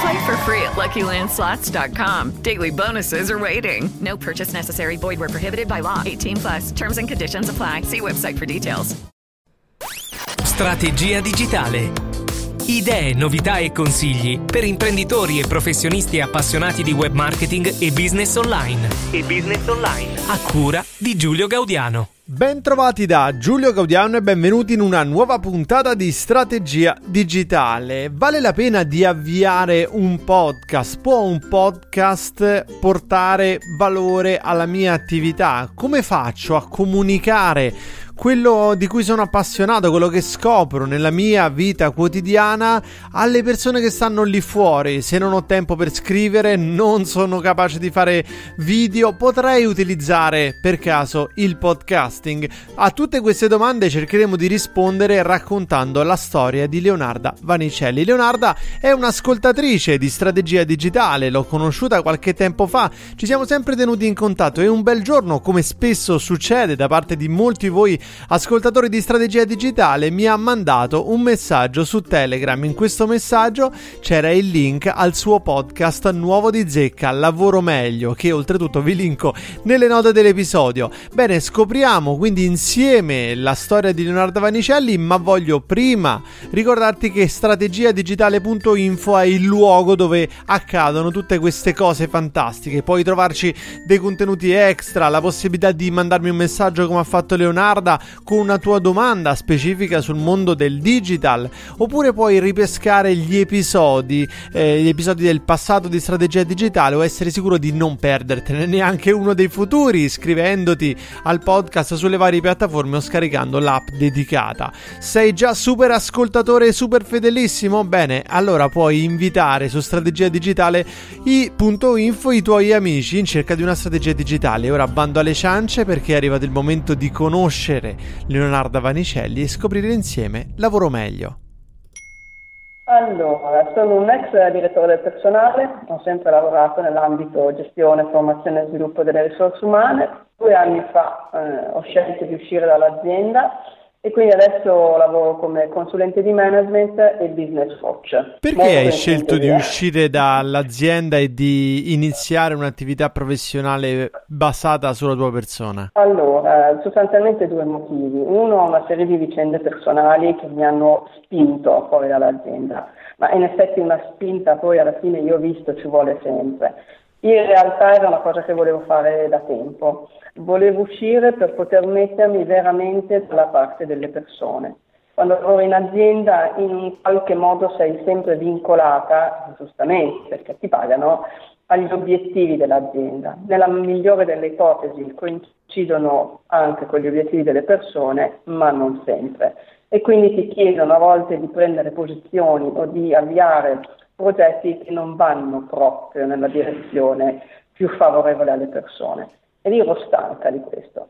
Play for free at LuckyLandSlots.com. Daily bonuses are waiting. No purchase necessary. Void where prohibited by law. 18 plus. Terms and conditions apply. See website for details. Strategia digitale. Idee, novità e consigli per imprenditori e professionisti appassionati di web marketing e business online. E business online. A cura di Giulio Gaudiano. Bentrovati da Giulio Gaudiano e benvenuti in una nuova puntata di Strategia Digitale. Vale la pena di avviare un podcast? Può un podcast portare valore alla mia attività? Come faccio a comunicare quello di cui sono appassionato, quello che scopro nella mia vita quotidiana alle persone che stanno lì fuori. Se non ho tempo per scrivere, non sono capace di fare video, potrei utilizzare per caso il podcasting. A tutte queste domande cercheremo di rispondere raccontando la storia di Leonarda Vanicelli. Leonarda è un'ascoltatrice di strategia digitale, l'ho conosciuta qualche tempo fa, ci siamo sempre tenuti in contatto e un bel giorno, come spesso succede da parte di molti voi ascoltatori di strategia digitale, mi ha mandato un messaggio su Telegram. In questo messaggio c'era il link al suo podcast nuovo di Zecca, Lavoro Meglio, che oltretutto vi linko nelle note dell'episodio. Bene, scopriamo quindi insieme la storia di Leonardo Vanicelli, ma voglio prima ricordarti che strategiadigitale.info è il luogo dove accadono tutte queste cose fantastiche. Puoi trovarci dei contenuti extra, la possibilità di mandarmi un messaggio come ha fatto Con una tua domanda specifica sul mondo del digital, oppure puoi ripescare gli episodi, eh, gli episodi del passato di strategia digitale o essere sicuro di non perdertene neanche uno dei futuri iscrivendoti al podcast sulle varie piattaforme o scaricando l'app dedicata. Sei già super ascoltatore e super fedelissimo? Bene, allora puoi invitare su strategia digitale i.info i tuoi amici in cerca di una strategia digitale. Ora bando alle ciance perché è arrivato il momento di conoscere Leonardo Vanicelli e scoprire insieme Lavoro Meglio. Allora, sono un ex direttore del personale, ho sempre lavorato nell'ambito gestione, formazione e sviluppo delle risorse umane. Due anni fa eh, ho scelto di uscire dall'azienda e quindi adesso lavoro come consulente di management e business coach. Perché Molto hai scelto di uscire dall'azienda e di iniziare un'attività professionale basata sulla tua persona? Allora, sostanzialmente due motivi. Uno, una serie di vicende personali che mi hanno spinto fuori dall'azienda, ma in effetti una spinta poi alla fine io ho visto ci vuole sempre. In realtà era una cosa che volevo fare da tempo. Volevo uscire per poter mettermi veramente dalla parte delle persone. Quando lavori in azienda in qualche modo sei sempre vincolata, giustamente perché ti pagano, agli obiettivi dell'azienda. Nella migliore delle ipotesi coincidono anche con gli obiettivi delle persone, ma non sempre. E quindi ti chiedono a volte di prendere posizioni o di avviare progetti che non vanno proprio nella direzione più favorevole alle persone. E io ero stanca di questo.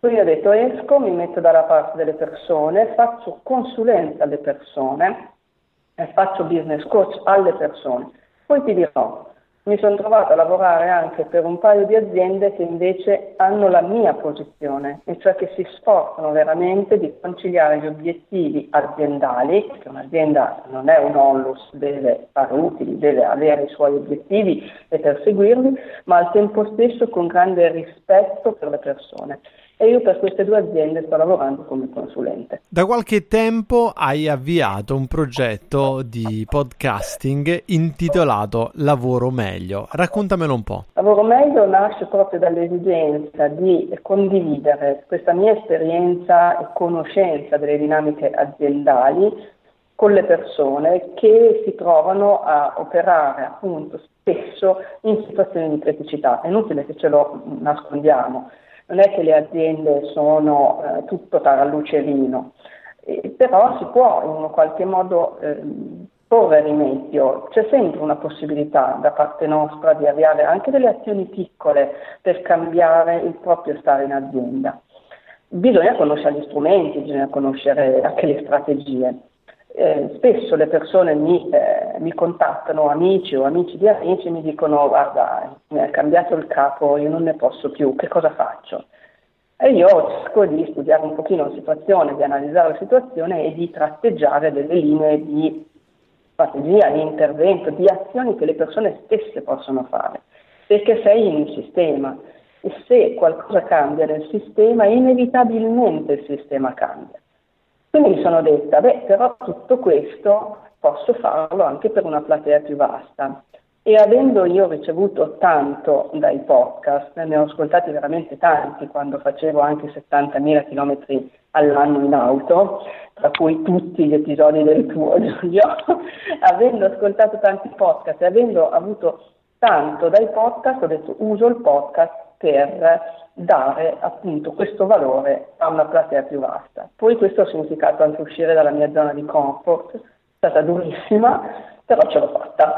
Quindi ho detto esco, mi metto dalla parte delle persone, faccio consulenza alle persone faccio business coach alle persone. Poi ti dirò, mi sono trovata a lavorare anche per un paio di aziende che invece hanno la mia posizione, e cioè che si sforzano veramente di conciliare gli obiettivi aziendali, perché un'azienda non è un onlus, deve fare utili, deve avere i suoi obiettivi e perseguirli, ma al tempo stesso con grande rispetto per le persone e io per queste due aziende sto lavorando come consulente. Da qualche tempo hai avviato un progetto di podcasting intitolato Lavoro Meglio. Raccontamelo un po'. Lavoro Meglio nasce proprio dall'esigenza di condividere questa mia esperienza e conoscenza delle dinamiche aziendali con le persone che si trovano a operare appunto spesso in situazioni di criticità. È inutile che ce lo nascondiamo non è che le aziende sono eh, tutto taralluce e vino, eh, però si può in qualche modo eh, porre rimedio, c'è sempre una possibilità da parte nostra di avviare anche delle azioni piccole per cambiare il proprio stare in azienda. Bisogna conoscere gli strumenti, bisogna conoscere anche le strategie eh, spesso le persone mi, eh, mi, contattano, amici o amici di amici, mi dicono guarda, mi è cambiato il capo, io non ne posso più, che cosa faccio? E io cerco di studiare un pochino la situazione, di analizzare la situazione e di tratteggiare delle linee di strategia, di intervento, di azioni che le persone stesse possono fare, perché sei in un sistema e se qualcosa cambia nel sistema, inevitabilmente il sistema cambia. Quindi mi sono detta, beh, però tutto questo posso farlo anche per una platea più vasta. E avendo io ricevuto tanto dai podcast, ne ho ascoltati veramente tanti quando facevo anche 70.000 km all'anno in auto, tra cui tutti gli episodi del tuo Giulio, avendo ascoltato tanti podcast e avendo avuto tanto dai podcast, ho detto uso il podcast per dare appunto questo valore a una platea più vasta. Poi questo ha significato anche uscire dalla mia zona di comfort, è stata durissima, però ce l'ho fatta.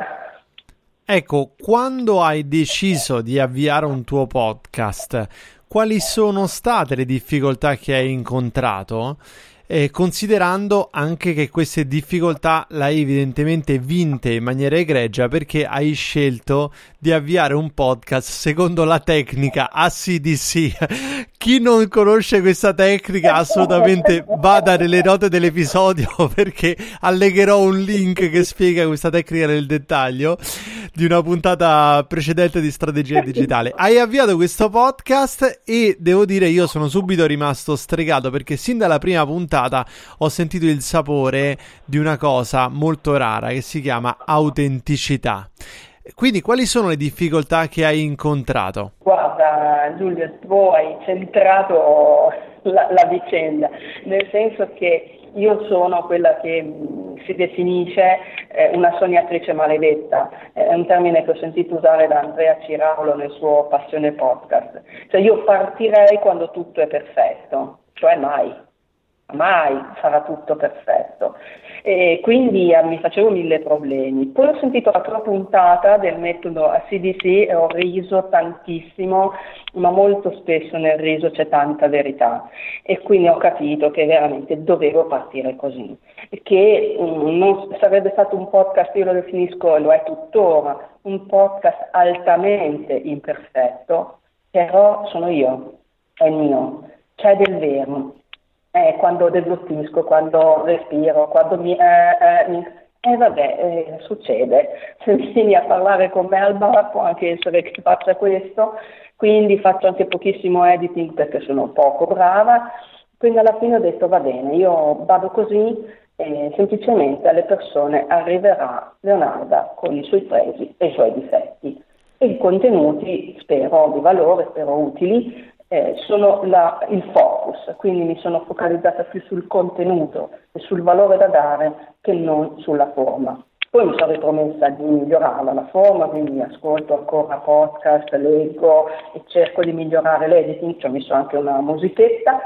Ecco, quando hai deciso di avviare un tuo podcast, quali sono state le difficoltà che hai incontrato? Eh, considerando anche che queste difficoltà l'hai evidentemente vinte in maniera egregia perché hai scelto di avviare un podcast secondo la tecnica ACDC. Chi non conosce questa tecnica assolutamente vada nelle note dell'episodio perché allegherò un link che spiega questa tecnica nel dettaglio di una puntata precedente di strategia digitale. Hai avviato questo podcast e devo dire io sono subito rimasto stregato perché sin dalla prima puntata ho sentito il sapore di una cosa molto rara che si chiama autenticità. Quindi quali sono le difficoltà che hai incontrato? Guarda Giulio, tu hai centrato la, la vicenda, nel senso che io sono quella che mm, si definisce eh, una sognatrice maledetta, è un termine che ho sentito usare da Andrea Ciraulo nel suo Passione Podcast. Cioè io partirei quando tutto è perfetto, cioè mai, mai sarà tutto perfetto. E quindi eh, mi facevo mille problemi. Poi ho sentito la tua puntata del metodo ACDC e ho riso tantissimo, ma molto spesso nel riso c'è tanta verità. E quindi ho capito che veramente dovevo partire così, che um, non sarebbe stato un podcast, io lo definisco, lo è tuttora, un podcast altamente imperfetto, però sono io, è mio, c'è del vero eh, quando degluttisco, quando respiro, quando mi... Eh, eh, eh vabbè, eh, succede, se vieni a parlare con me al bar può anche essere che faccia questo, quindi faccio anche pochissimo editing perché sono poco brava, quindi alla fine ho detto va bene, io vado così e semplicemente alle persone arriverà Leonarda con i suoi presi e i suoi difetti. E i contenuti spero di valore, spero utili, eh, sono la, il focus, quindi mi sono focalizzata più sul contenuto e sul valore da dare che non sulla forma. Poi mi sono ripromessa di migliorarla la forma, quindi ascolto ancora podcast, leggo e cerco di migliorare l'editing, ci ho messo anche una musichetta,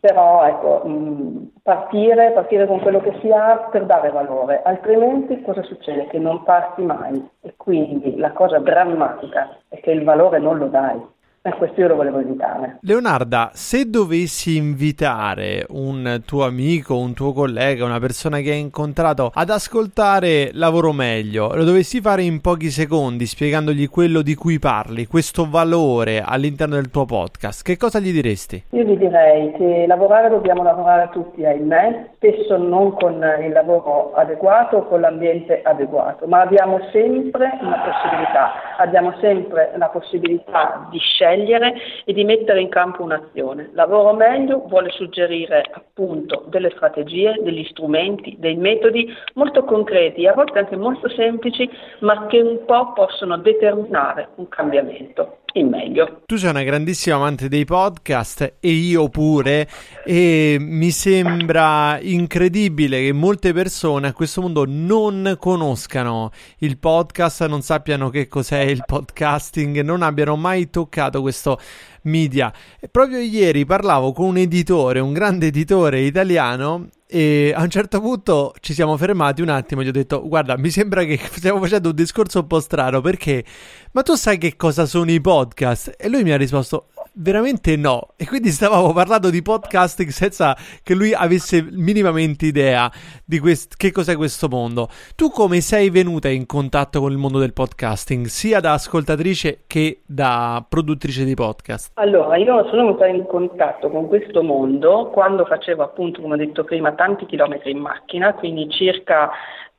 però ecco, mh, partire, partire con quello che si ha per dare valore, altrimenti cosa succede? Che non parti mai e quindi la cosa drammatica è che il valore non lo dai. E questo io lo volevo evitare. Leonarda, se dovessi invitare un tuo amico, un tuo collega, una persona che hai incontrato ad ascoltare Lavoro Meglio, lo dovessi fare in pochi secondi spiegandogli quello di cui parli, questo valore all'interno del tuo podcast, che cosa gli diresti? Io gli direi che lavorare dobbiamo lavorare tutti, ahimè, spesso non con il lavoro adeguato o con l'ambiente adeguato, ma abbiamo sempre una possibilità, abbiamo sempre la possibilità di scegliere scegliere e di mettere in campo un'azione. Lavoro meglio vuole suggerire appunto delle strategie, degli strumenti, dei metodi molto concreti, a volte anche molto semplici, ma che un po' possono determinare un cambiamento in meglio. Tu sei una grandissima amante dei podcast e io pure e mi sembra incredibile che molte persone a questo mondo non conoscano il podcast, non sappiano che cos'è il podcasting, non abbiano mai toccato questo media. E proprio ieri parlavo con un editore, un grande editore italiano e a un certo punto ci siamo fermati un attimo gli ho detto guarda mi sembra che stiamo facendo un discorso un po' strano perché ma tu sai che cosa sono i podcast? E lui mi ha risposto veramente no. E quindi stavamo parlando di podcasting senza che lui avesse minimamente idea di quest- che cos'è questo mondo. Tu come sei venuta in contatto con il mondo del podcasting, sia da ascoltatrice che da produttrice di podcast? Allora, io sono venuta in contatto con questo mondo quando facevo appunto, come ho detto prima, tanti chilometri in macchina, quindi circa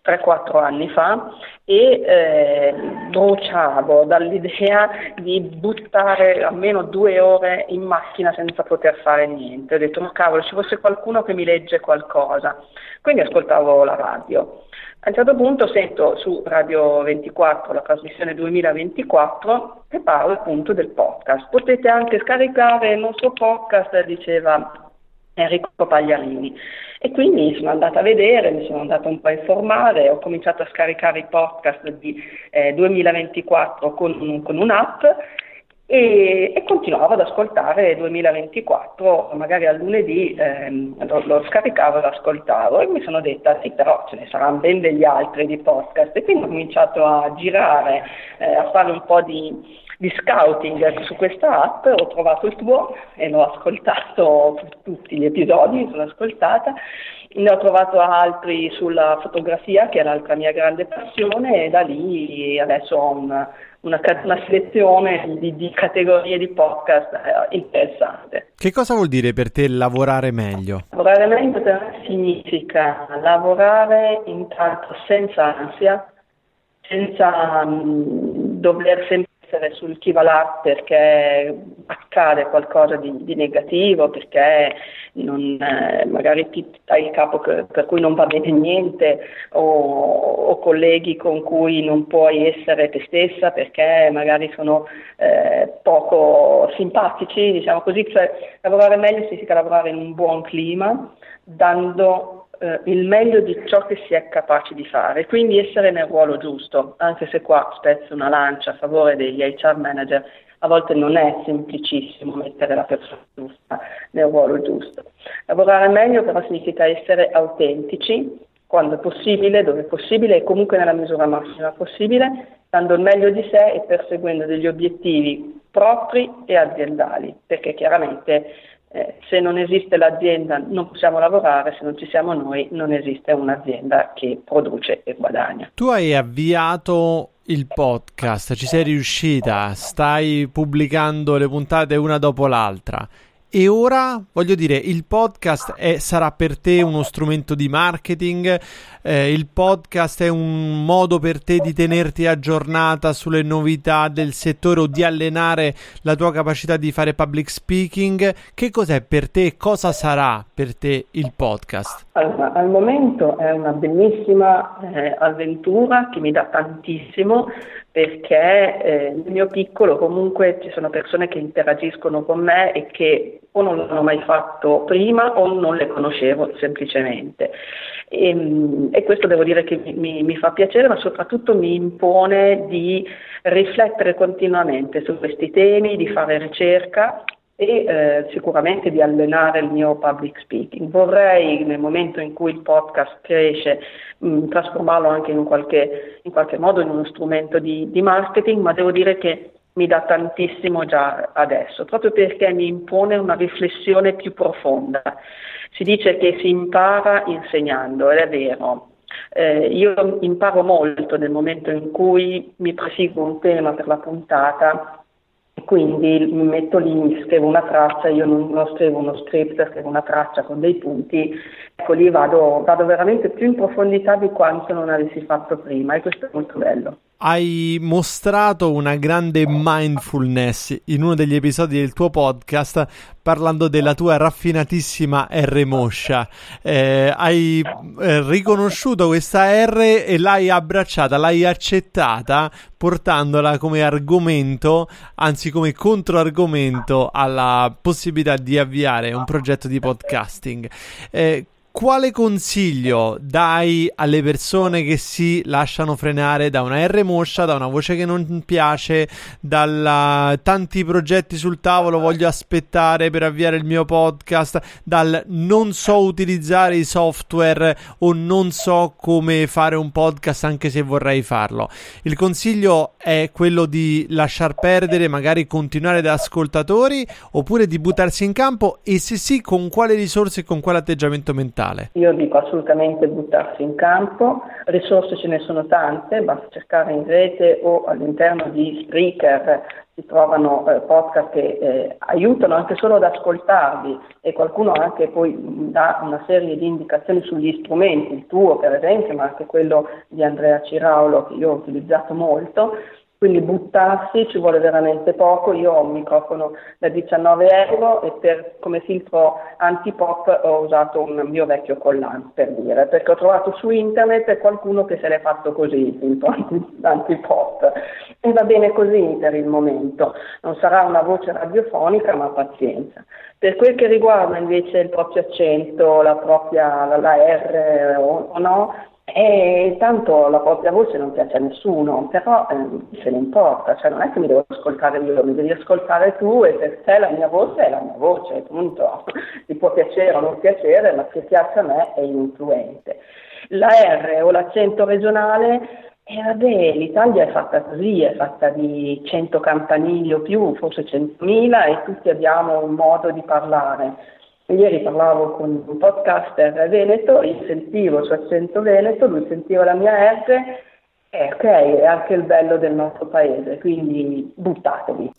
3-4 anni fa e eh, bruciavo dall'idea di buttare almeno due ore in macchina senza poter fare niente. Ho detto ma cavolo ci fosse qualcuno che mi legge qualcosa. Quindi ascoltavo la radio. A un certo punto sento su Radio 24 la trasmissione 2024 e parlo appunto del podcast. Potete anche scaricare il nostro podcast, diceva Enrico Pagliarini. E quindi sono andata a vedere, mi sono andata un po' a informare, ho cominciato a scaricare i podcast di eh, 2024 con, con un'app e, e, continuavo ad ascoltare 2024, magari al lunedì ehm, lo, lo, scaricavo e ascoltavo e mi sono detta sì però ce ne saranno ben degli altri di podcast. E quindi ho cominciato a girare, eh, a fare un po' di di scouting su questa app, ho trovato il tuo e l'ho ascoltato tutti gli episodi, sono ascoltata, ne ho trovato altri sulla fotografia che è l'altra mia grande passione e da lì adesso ho una, una, una selezione di, di, categorie di podcast eh, interessante. Che cosa vuol dire per te lavorare meglio? Lavorare meglio per me significa lavorare intanto senza ansia, senza um, dover sempre essere sul chi va là perché accade qualcosa di, di negativo, perché non, eh, magari ti dai il capo che, per cui non va bene niente o, o, colleghi con cui non puoi essere te stessa perché magari sono eh, poco simpatici, diciamo così, cioè lavorare meglio significa lavorare in un buon clima, dando eh, il meglio di ciò che si è capaci di fare, quindi essere nel ruolo giusto, anche se qua spezzo una lancia a favore degli HR manager, a volte non è semplicissimo mettere la persona giusta nel ruolo giusto. Lavorare meglio però significa essere autentici quando è possibile, dove è possibile e comunque nella misura massima possibile, dando il meglio di sé e perseguendo degli obiettivi propri e aziendali, perché chiaramente eh, se non esiste l'azienda non possiamo lavorare, se non ci siamo noi non esiste un'azienda che produce e guadagna. Tu hai avviato il podcast, ci sei riuscita, stai pubblicando le puntate una dopo l'altra. E ora, voglio dire, il podcast è, sarà per te uno strumento di marketing, eh, il podcast è un modo per te di tenerti aggiornata sulle novità del settore o di allenare la tua capacità di fare public speaking. Che cos'è per te? Cosa sarà per te il podcast? Allora, al momento è una bellissima eh, avventura che mi dà tantissimo perché eh, nel mio piccolo comunque ci sono persone che interagiscono con me e che o non l'hanno mai fatto prima o non le conoscevo semplicemente. E, ehm, e questo devo dire che mi, mi, fa piacere, ma soprattutto mi impone di riflettere continuamente su questi temi, di fare ricerca e eh, sicuramente di allenare il mio public speaking. Vorrei nel momento in cui il podcast cresce mh, trasformarlo anche in qualche, in qualche, modo in uno strumento di, di marketing, ma devo dire che mi dà tantissimo già adesso, proprio perché mi impone una riflessione più profonda. Si dice che si impara insegnando, ed è vero. Eh, io imparo molto nel momento in cui mi prefiggo un tema per la puntata e quindi mi metto lì, mi scrivo una traccia, io non, non scrivo uno script, scrivo una traccia con dei punti, ecco lì vado, vado veramente più in profondità di quanto non avessi fatto prima e questo è molto bello hai mostrato una grande mindfulness in uno degli episodi del tuo podcast parlando della tua raffinatissima R moscia. Eh, hai eh, riconosciuto questa R e l'hai abbracciata, l'hai accettata portandola come argomento, anzi come controargomento alla possibilità di avviare un progetto di podcasting. Eh, quale consiglio dai alle persone che si lasciano frenare da una R moscia, da una voce che non piace, da tanti progetti sul tavolo, voglio aspettare per avviare il mio podcast, dal non so utilizzare i software o non so come fare un podcast anche se vorrei farlo. Il consiglio è quello di lasciar perdere, magari continuare da ascoltatori oppure di buttarsi in campo e se sì con quale risorse e con quale atteggiamento mentale digitale? Io dico assolutamente buttarsi in campo, risorse ce ne sono tante, basta cercare in rete o all'interno di Spreaker si trovano eh, podcast che eh, aiutano anche solo ad ascoltarvi e qualcuno anche poi dà una serie di indicazioni sugli strumenti, il tuo per esempio, ma anche quello di Andrea Ciraulo che io ho utilizzato molto quindi buttarsi ci vuole veramente poco, io ho un microfono da 19 euro e per, come filtro anti-pop ho usato un mio vecchio collante per dire, perché ho trovato su internet qualcuno che se l'è fatto così il filtro anti-pop. E va bene così per il momento, non sarà una voce radiofonica ma pazienza. Per quel che riguarda invece il proprio accento, la propria la, la R o, o no, e tanto la propria voce non piace a nessuno, però eh, se ne importa, cioè non è che mi devo ascoltare io, mi devi ascoltare tu e per te la mia voce è la mia voce, appunto, ti può piacere o non piacere, ma se piace a me è ininfluente. La R o l'accento regionale, eh, vabbè, l'Italia è fatta così, è fatta di 100 campanili o più, forse 100.000 e tutti abbiamo un modo di parlare Ieri parlavo con un podcaster veneto, io sentivo il suo accento veneto, lui sentiva la mia R, e ok, è anche il bello del nostro paese, quindi buttatevi.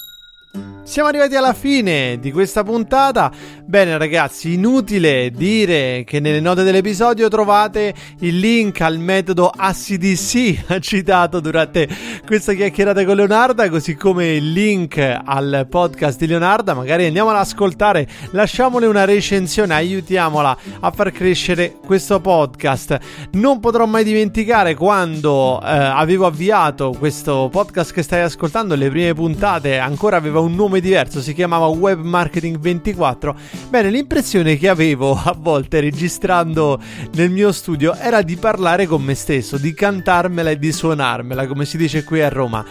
Siamo arrivati alla fine di questa puntata. Bene ragazzi, inutile dire che nelle note dell'episodio trovate il link al metodo ACDC citato durante questa chiacchierata con Leonarda, così come il link al podcast di Leonarda. Magari andiamo ad ascoltare, lasciamole una recensione, aiutiamola a far crescere questo podcast. Non potrò mai dimenticare quando eh, avevo avviato questo podcast che stai ascoltando, le prime puntate ancora aveva un nome nome diverso, si chiamava Web Marketing 24. Bene, l'impressione che avevo a volte registrando nel mio studio era di parlare con me stesso, di cantarmela e di suonarmela, come si dice qui a Roma.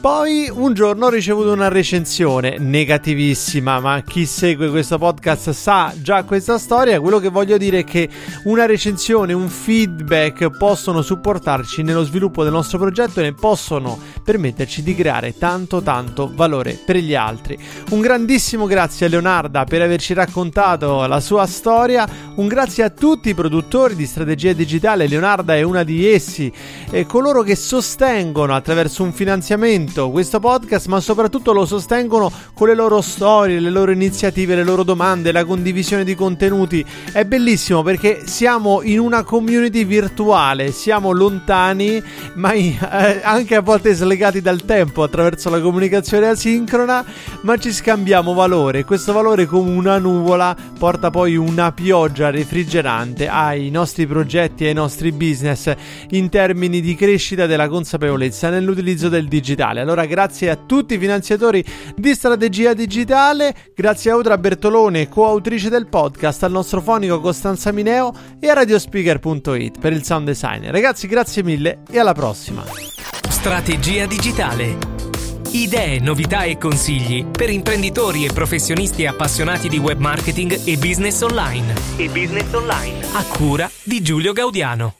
Poi un giorno ho ricevuto una recensione negativissima, ma chi segue questo podcast sa già questa storia. Quello che voglio dire è che una recensione, un feedback possono supportarci nello sviluppo del nostro progetto e ne possono permetterci di creare tanto tanto valore per gli altri. Un grandissimo grazie a Leonarda per averci raccontato la sua storia, un grazie a tutti i produttori di strategia digitale, Leonarda è una di essi, e coloro che sostengono attraverso un finanziamento questo podcast, ma soprattutto lo sostengono con le loro storie, le loro iniziative, le loro domande, la condivisione di contenuti. È bellissimo perché siamo in una community virtuale, siamo lontani, ma eh, anche a volte slegati dal tempo attraverso la comunicazione asincrona, ma ci scambiamo valore. Questo valore come una nuvola porta poi una pioggia refrigerante ai nostri progetti e ai nostri business in termini di crescita della consapevolezza nell'utilizzo del digitale digitale. Allora grazie a tutti i finanziatori di strategia digitale, grazie a Audra Bertolone, coautrice del podcast, al nostro fonico Costanza Mineo e a radiospeaker.it per il sound design. Ragazzi grazie mille e alla prossima. Strategia digitale. Idee, novità e consigli per imprenditori e professionisti appassionati di web marketing e business online. E business online. A cura di Giulio Gaudiano.